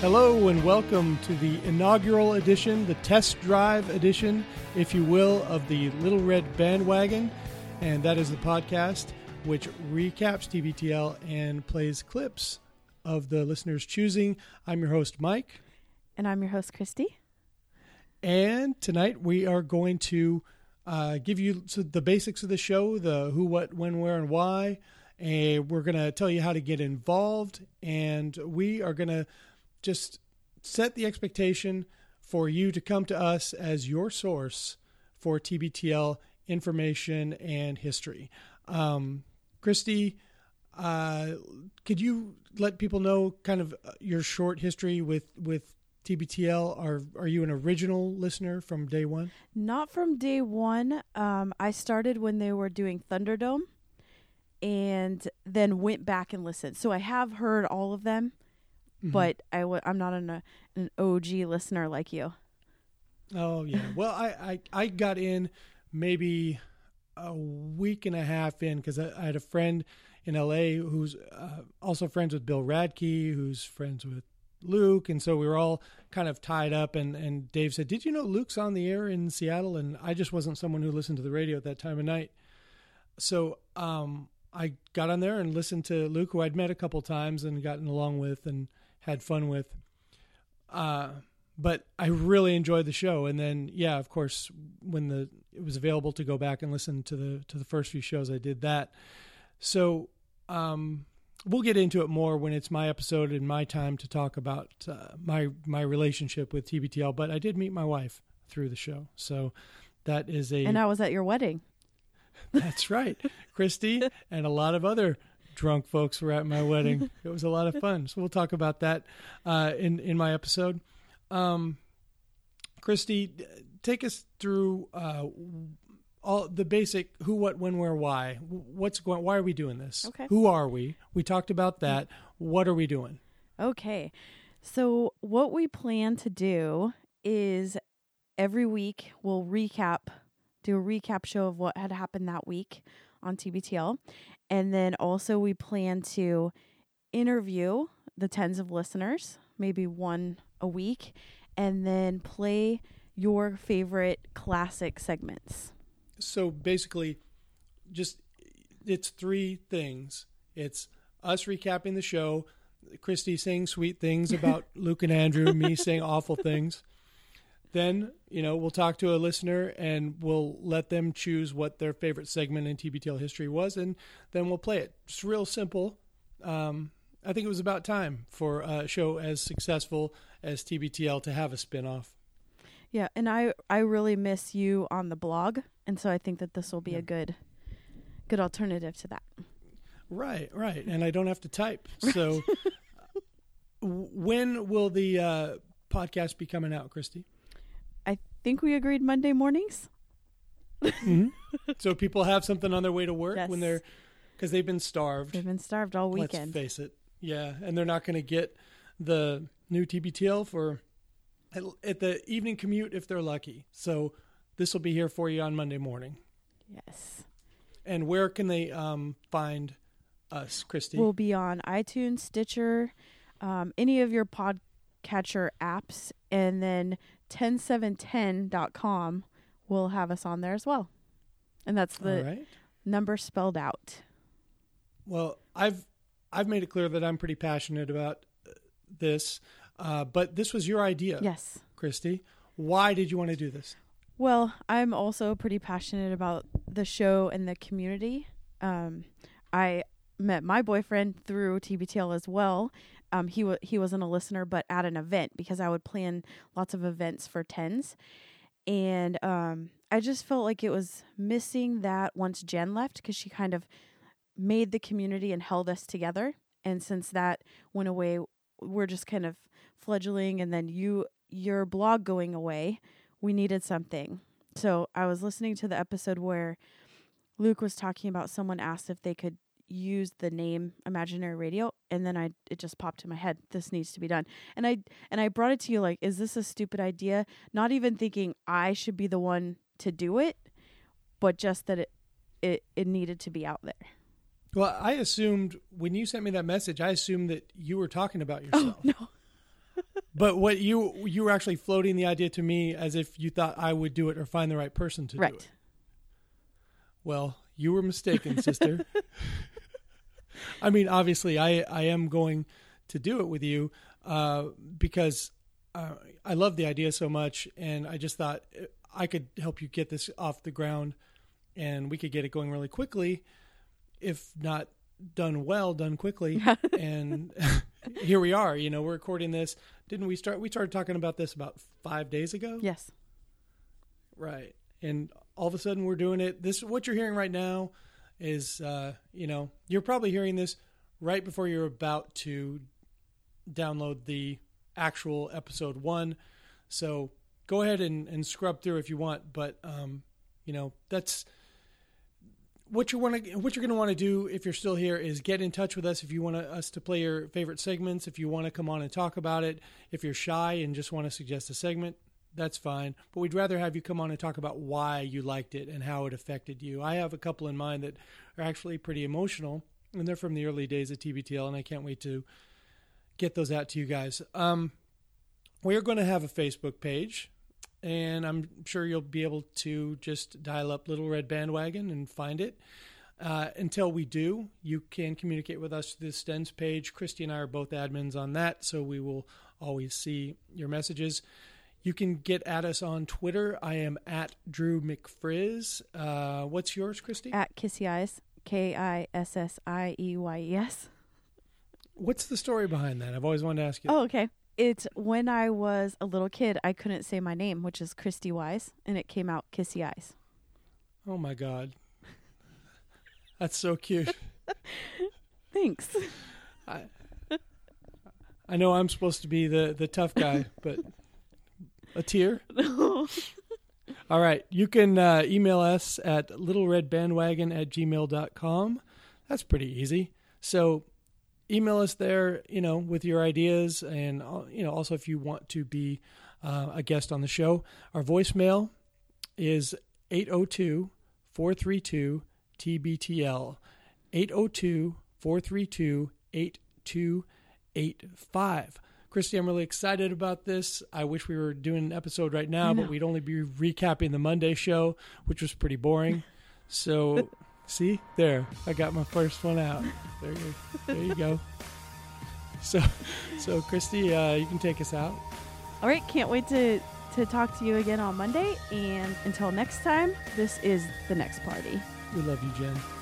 Hello and welcome to the inaugural edition, the test drive edition, if you will, of the Little Red Bandwagon. And that is the podcast which recaps TBTL and plays clips of the listener's choosing. I'm your host, Mike. And I'm your host, Christy. And tonight we are going to uh, give you the basics of the show the who, what, when, where, and why. And we're going to tell you how to get involved. And we are going to just set the expectation for you to come to us as your source for TBTL information and history. Um, Christy, uh, could you let people know kind of your short history with with TBTL? Are are you an original listener from day one? Not from day one. Um, I started when they were doing Thunderdome, and then went back and listened. So I have heard all of them, mm-hmm. but I w- I'm not an, an OG listener like you. Oh yeah. well, I, I I got in maybe a week and a half in because I, I, had a friend in LA who's uh, also friends with Bill Radke, who's friends with Luke, and so we were all kind of tied up. And and Dave said, "Did you know Luke's on the air in Seattle?" And I just wasn't someone who listened to the radio at that time of night, so um, I got on there and listened to Luke, who I'd met a couple times and gotten along with and had fun with. Uh, but I really enjoyed the show. And then, yeah, of course, when the it was available to go back and listen to the to the first few shows, I did that. So um, we'll get into it more when it's my episode and my time to talk about uh, my my relationship with TBTL. But I did meet my wife through the show, so that is a. And I was at your wedding. That's right, Christy, and a lot of other drunk folks were at my wedding. It was a lot of fun. So we'll talk about that uh, in in my episode. Um, Christy, take us through uh, all the basic who, what, when, where, why. What's going? Why are we doing this? Okay. Who are we? We talked about that. What are we doing? Okay. So what we plan to do is every week we'll recap, do a recap show of what had happened that week on TBTL, and then also we plan to interview the tens of listeners, maybe one a week and then play your favorite classic segments. So basically, just it's three things. It's us recapping the show, Christy saying sweet things about Luke and Andrew, me saying awful things. Then, you know, we'll talk to a listener and we'll let them choose what their favorite segment in TBTL history was, and then we'll play it. It's real simple. Um, I think it was about time for a show as successful as TBTL to have a spinoff. Yeah, and I I really miss you on the blog, and so I think that this will be yeah. a good good alternative to that. Right, right, and I don't have to type. So, when will the uh, podcast be coming out, Christy? I think we agreed Monday mornings. mm-hmm. So people have something on their way to work yes. when they're because they've been starved. They've been starved all weekend. Let's face it. Yeah, and they're not going to get the new TBTL for at, at, the evening commute if they're lucky. So this will be here for you on Monday morning. Yes. And where can they um, find us, Christy? We'll be on iTunes, Stitcher, um, any of your podcatcher apps, and then 10710.com will have us on there as well. And that's the right. number spelled out. Well, I've I've made it clear that I'm pretty passionate about uh, this, uh, but this was your idea. Yes. Christy. Why did you want to do this? Well, I'm also pretty passionate about the show and the community. Um, I met my boyfriend through TBTL as well. Um, he w- he wasn't a listener, but at an event because I would plan lots of events for tens, and um, I just felt like it was missing that once Jen left because she kind of made the community and held us together. And since that went away, we're just kind of fledgling and then you your blog going away, we needed something. So I was listening to the episode where Luke was talking about someone asked if they could use the name imaginary radio and then i it just popped in my head this needs to be done and i and i brought it to you like is this a stupid idea not even thinking i should be the one to do it but just that it it, it needed to be out there well, I assumed when you sent me that message, I assumed that you were talking about oh, yourself. Oh, no. But what you you were actually floating the idea to me as if you thought I would do it or find the right person to right. do it. Well, you were mistaken, sister. I mean, obviously, I I am going to do it with you uh, because uh, I love the idea so much, and I just thought uh, I could help you get this off the ground, and we could get it going really quickly, if not done well, done quickly. and here we are. You know, we're recording this. Didn't we start? We started talking about this about five days ago. Yes. Right. And all of a sudden we're doing it. This what you're hearing right now is uh, you know, you're probably hearing this right before you're about to download the actual episode 1. So go ahead and, and scrub through if you want, but um, you know, that's what you want to what you're going to want to do if you're still here is get in touch with us if you want us to play your favorite segments if you want to come on and talk about it if you're shy and just want to suggest a segment that's fine but we'd rather have you come on and talk about why you liked it and how it affected you i have a couple in mind that are actually pretty emotional and they're from the early days of tbtl and i can't wait to get those out to you guys um, we're going to have a facebook page and I'm sure you'll be able to just dial up Little Red Bandwagon and find it. Uh, until we do, you can communicate with us through the Stens page. Christy and I are both admins on that, so we will always see your messages. You can get at us on Twitter. I am at Drew McFrizz. Uh, what's yours, Christy? At Kissy Eyes, K I S S I E Y E S. What's the story behind that? I've always wanted to ask you. Oh, okay. It's when I was a little kid, I couldn't say my name, which is Christy Wise, and it came out Kissy Eyes. Oh my God. That's so cute. Thanks. I, I know I'm supposed to be the, the tough guy, but a tear. All right. You can uh, email us at littleredbandwagon at gmail.com. That's pretty easy. So email us there, you know, with your ideas. And, uh, you know, also if you want to be uh, a guest on the show, our voicemail is 802 432 TBTL. 802 432 8285. Christy, I'm really excited about this. I wish we were doing an episode right now, but we'd only be recapping the Monday show, which was pretty boring. So, see, there, I got my first one out. There you, there you go. So, so Christy, uh, you can take us out. All right, can't wait to to talk to you again on Monday. And until next time, this is the next party. We love you, Jen.